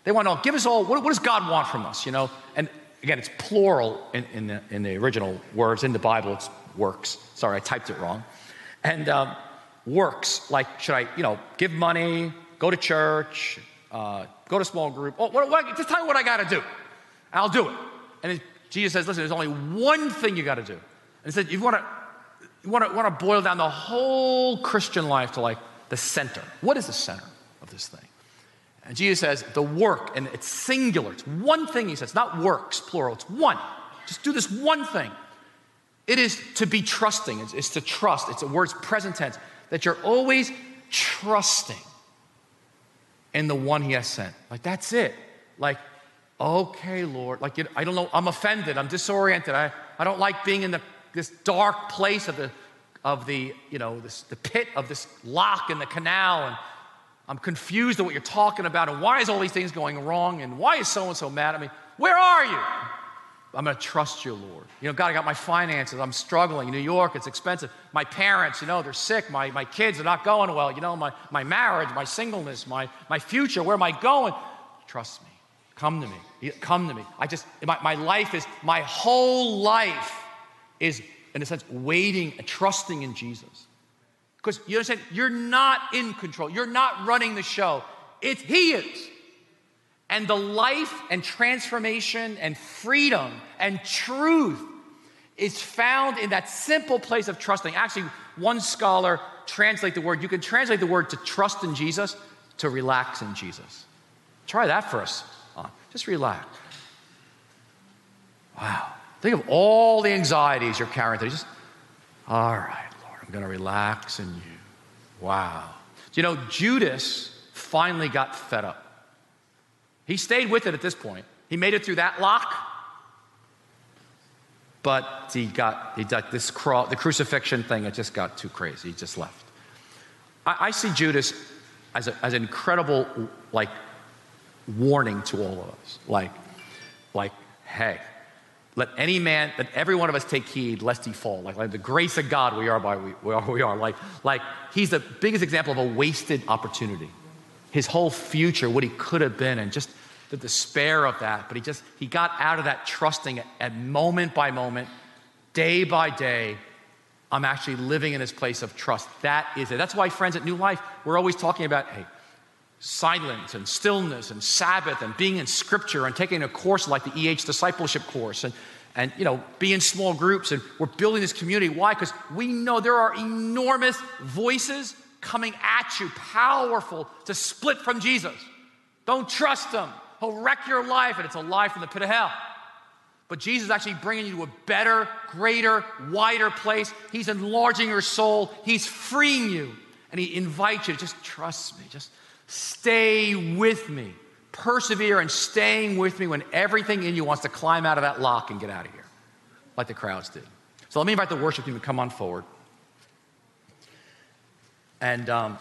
B: They want to know, give us all, what, what does God want from us? You know, and again, it's plural in, in, the, in the original words. In the Bible, it's works. Sorry, I typed it wrong. And um, works, like, should I, you know, give money, go to church, uh, go to small group? Oh, what, what, just tell me what I got to do. I'll do it. And Jesus says, listen, there's only one thing you got to do. And he said, you want to, you want to, want to boil down the whole Christian life to like the center. What is the center of this thing? And Jesus says, the work, and it's singular. It's one thing, he says, not works, plural. It's one. Just do this one thing. It is to be trusting, it's, it's to trust. It's a word's present tense, that you're always trusting in the one he has sent. Like, that's it. Like, okay, Lord. Like, I don't know, I'm offended, I'm disoriented, I, I don't like being in the, this dark place of the, of the, you know, this, the pit of this lock in the canal, and I'm confused at what you're talking about, and why is all these things going wrong, and why is so and so mad at me? Where are you? I'm going to trust you, Lord. You know, God, I got my finances. I'm struggling. In New York, it's expensive. My parents, you know, they're sick. My, my kids are not going well. You know, my, my marriage, my singleness, my, my future, where am I going? Trust me. Come to me. Come to me. I just, my, my life is, my whole life is, in a sense, waiting and trusting in Jesus. Because you understand, you're not in control, you're not running the show, it's He is. And the life and transformation and freedom and truth is found in that simple place of trusting. Actually, one scholar translate the word, you can translate the word to trust in Jesus to relax in Jesus. Try that for us. Just relax. Wow. Think of all the anxieties you're carrying. Just, all right, Lord, I'm going to relax in you. Wow. You know, Judas finally got fed up. He stayed with it at this point. He made it through that lock, but he got, he got this cro- the crucifixion thing, it just got too crazy. He just left. I, I see Judas as, a, as an incredible, like, warning to all of us. Like, like, hey, let any man, let every one of us take heed lest he fall. Like, like the grace of God, we are by we, we are. We are. Like, like he's the biggest example of a wasted opportunity. His whole future, what he could have been, and just the despair of that. But he just he got out of that trusting at, moment by moment, day by day. I'm actually living in this place of trust. That is it. That's why, friends, at New Life, we're always talking about, hey, silence and stillness and Sabbath and being in Scripture and taking a course like the EH discipleship course and, and you know, be in small groups and we're building this community. Why? Because we know there are enormous voices coming at you, powerful to split from Jesus. Don't trust them. He'll wreck your life, and it's a lie from the pit of hell. But Jesus is actually bringing you to a better, greater, wider place. He's enlarging your soul. He's freeing you. And He invites you to just trust me. Just Stay with me. Persevere in staying with me when everything in you wants to climb out of that lock and get out of here, like the crowds did. So let me invite the worship team to come on forward. And um,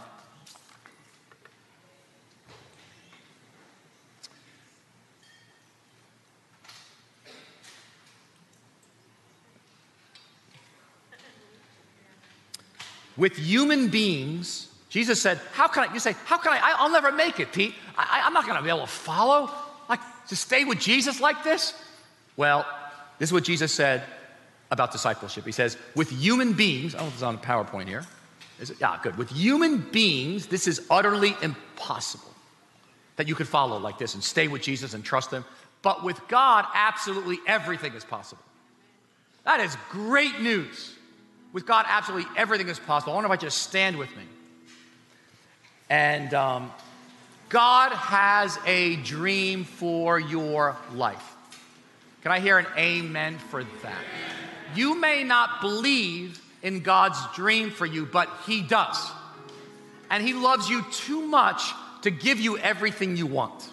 B: with human beings, Jesus said, How can I? You say, How can I? I'll never make it, Pete. I, am not going to be able to follow. Like, to stay with Jesus like this? Well, this is what Jesus said about discipleship. He says, With human beings, oh, it's on a PowerPoint here. Is it? Yeah, good. With human beings, this is utterly impossible that you could follow like this and stay with Jesus and trust Him. But with God, absolutely everything is possible. That is great news. With God, absolutely everything is possible. I wonder if I just stand with me. And um, God has a dream for your life. Can I hear an amen for that? You may not believe in God's dream for you, but He does. And He loves you too much to give you everything you want.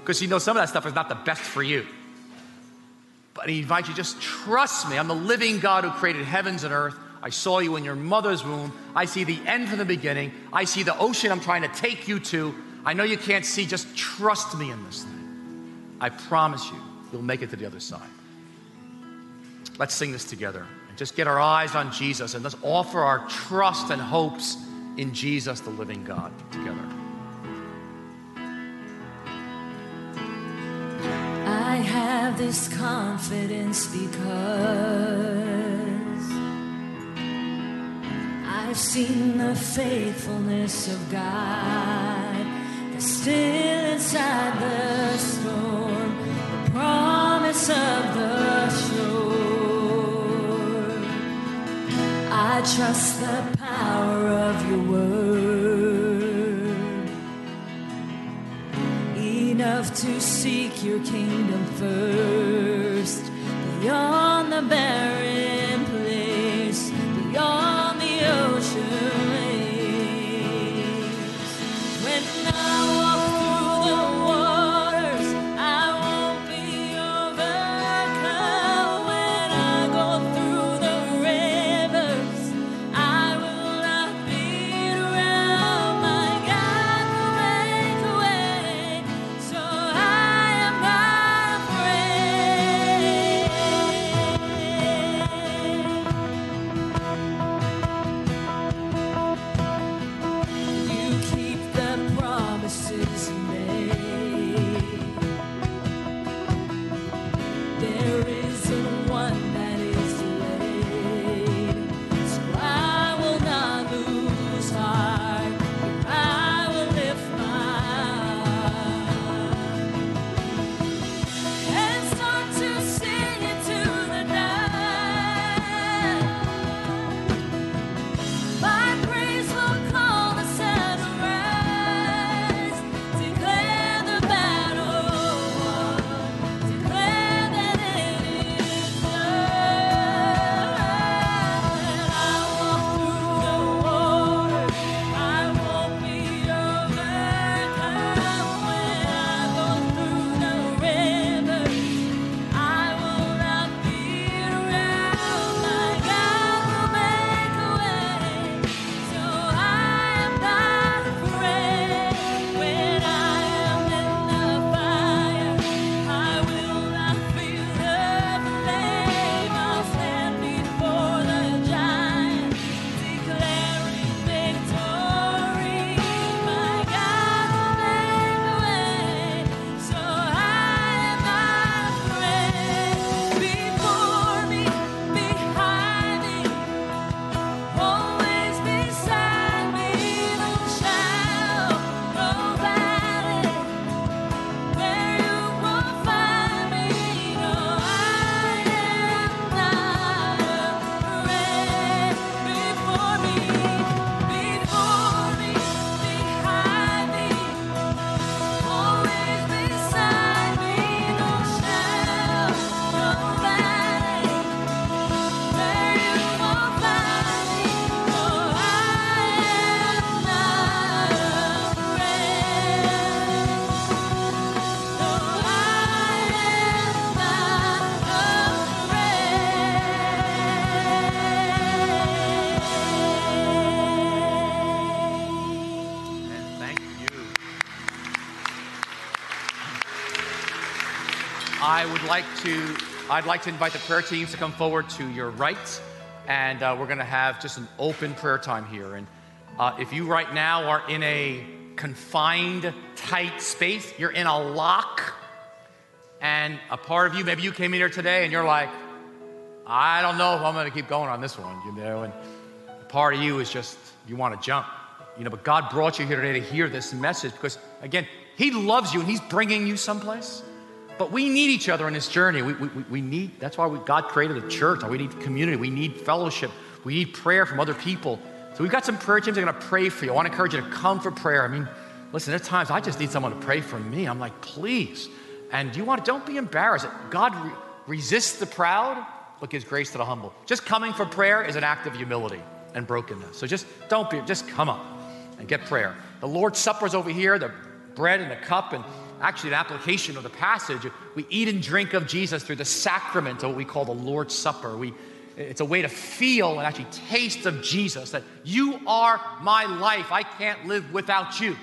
B: Because you know some of that stuff is not the best for you. But He invites you, just trust me. I'm the living God who created heavens and earth. I saw you in your mother's womb. I see the end from the beginning. I see the ocean I'm trying to take you to. I know you can't see, just trust me in this thing. I promise you, you'll make it to the other side. Let's sing this together just get our eyes on Jesus and let's offer our trust and hopes in Jesus, the living God, together.
C: I have this confidence because I've seen the faithfulness of God. That's still inside the storm, the promise of the I trust the power of your word. Enough to seek your kingdom first, beyond the barren
B: I would like to, I'd like to invite the prayer teams to come forward to your right, and uh, we're going to have just an open prayer time here. And uh, if you right now are in a confined, tight space, you're in a lock, and a part of you, maybe you came in here today and you're like, I don't know if I'm going to keep going on this one, you know, and a part of you is just, you want to jump, you know, but God brought you here today to hear this message because, again, He loves you and He's bringing you someplace. But we need each other in this journey. We, we, we need, that's why we, God created a church. We need community. We need fellowship. We need prayer from other people. So we've got some prayer teams that are going to pray for you. I want to encourage you to come for prayer. I mean, listen, there's times I just need someone to pray for me. I'm like, please. And you want to, don't be embarrassed. God re- resists the proud, but gives grace to the humble. Just coming for prayer is an act of humility and brokenness. So just don't be, just come up and get prayer. The Lord's Supper's over here, the bread and the cup, and actually an application of the passage. We eat and drink of Jesus through the sacrament of what we call the Lord's Supper. We, it's a way to feel and actually taste of Jesus that you are my life. I can't live without you.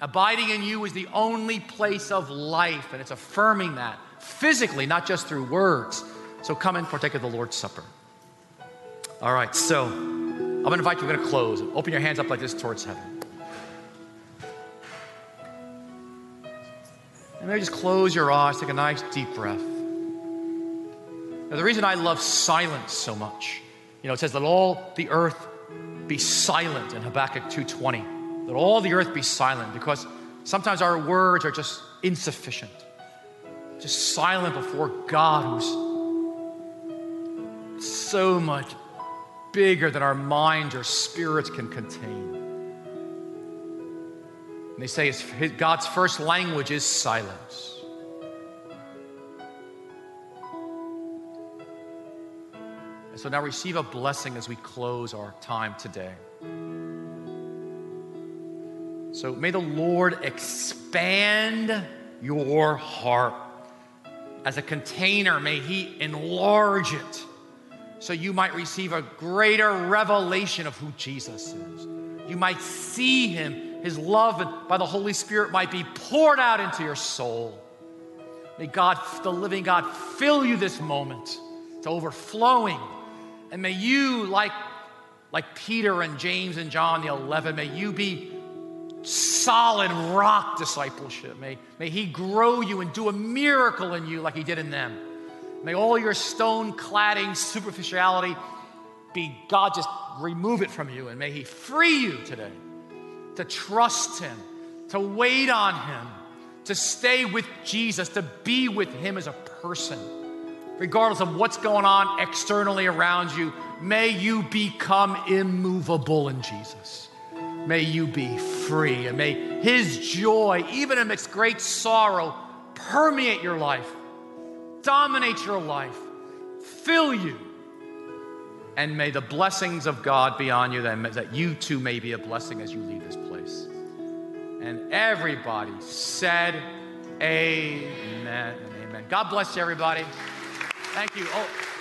B: Abiding in you is the only place of life, and it's affirming that physically, not just through words. So come and partake of the Lord's Supper. All right, so I'm going to invite you, we're to close. Open your hands up like this towards heaven. And maybe just close your eyes, take a nice deep breath. Now, the reason I love silence so much, you know, it says that all the earth be silent in Habakkuk 2:20. That all the earth be silent because sometimes our words are just insufficient. Just silent before God who's so much bigger than our minds or spirits can contain. And they say God's first language is silence. And so now receive a blessing as we close our time today. So may the Lord expand your heart. As a container, may He enlarge it so you might receive a greater revelation of who Jesus is. You might see Him, His love and by the Holy Spirit might be poured out into your soul. May God, the living God, fill you this moment to overflowing. And may you, like, like Peter and James and John the 11, may you be solid rock discipleship. May, may He grow you and do a miracle in you like He did in them. May all your stone cladding superficiality be God just remove it from you and may He free you today to trust Him, to wait on Him, to stay with Jesus, to be with Him as a person. Regardless of what's going on externally around you, may you become immovable in Jesus. May you be free and may His joy, even amidst great sorrow, permeate your life, dominate your life, fill you. And may the blessings of God be on you, that, you too may be a blessing as you leave this place. And everybody said, Amen amen. God bless you, everybody. Thank you. Oh.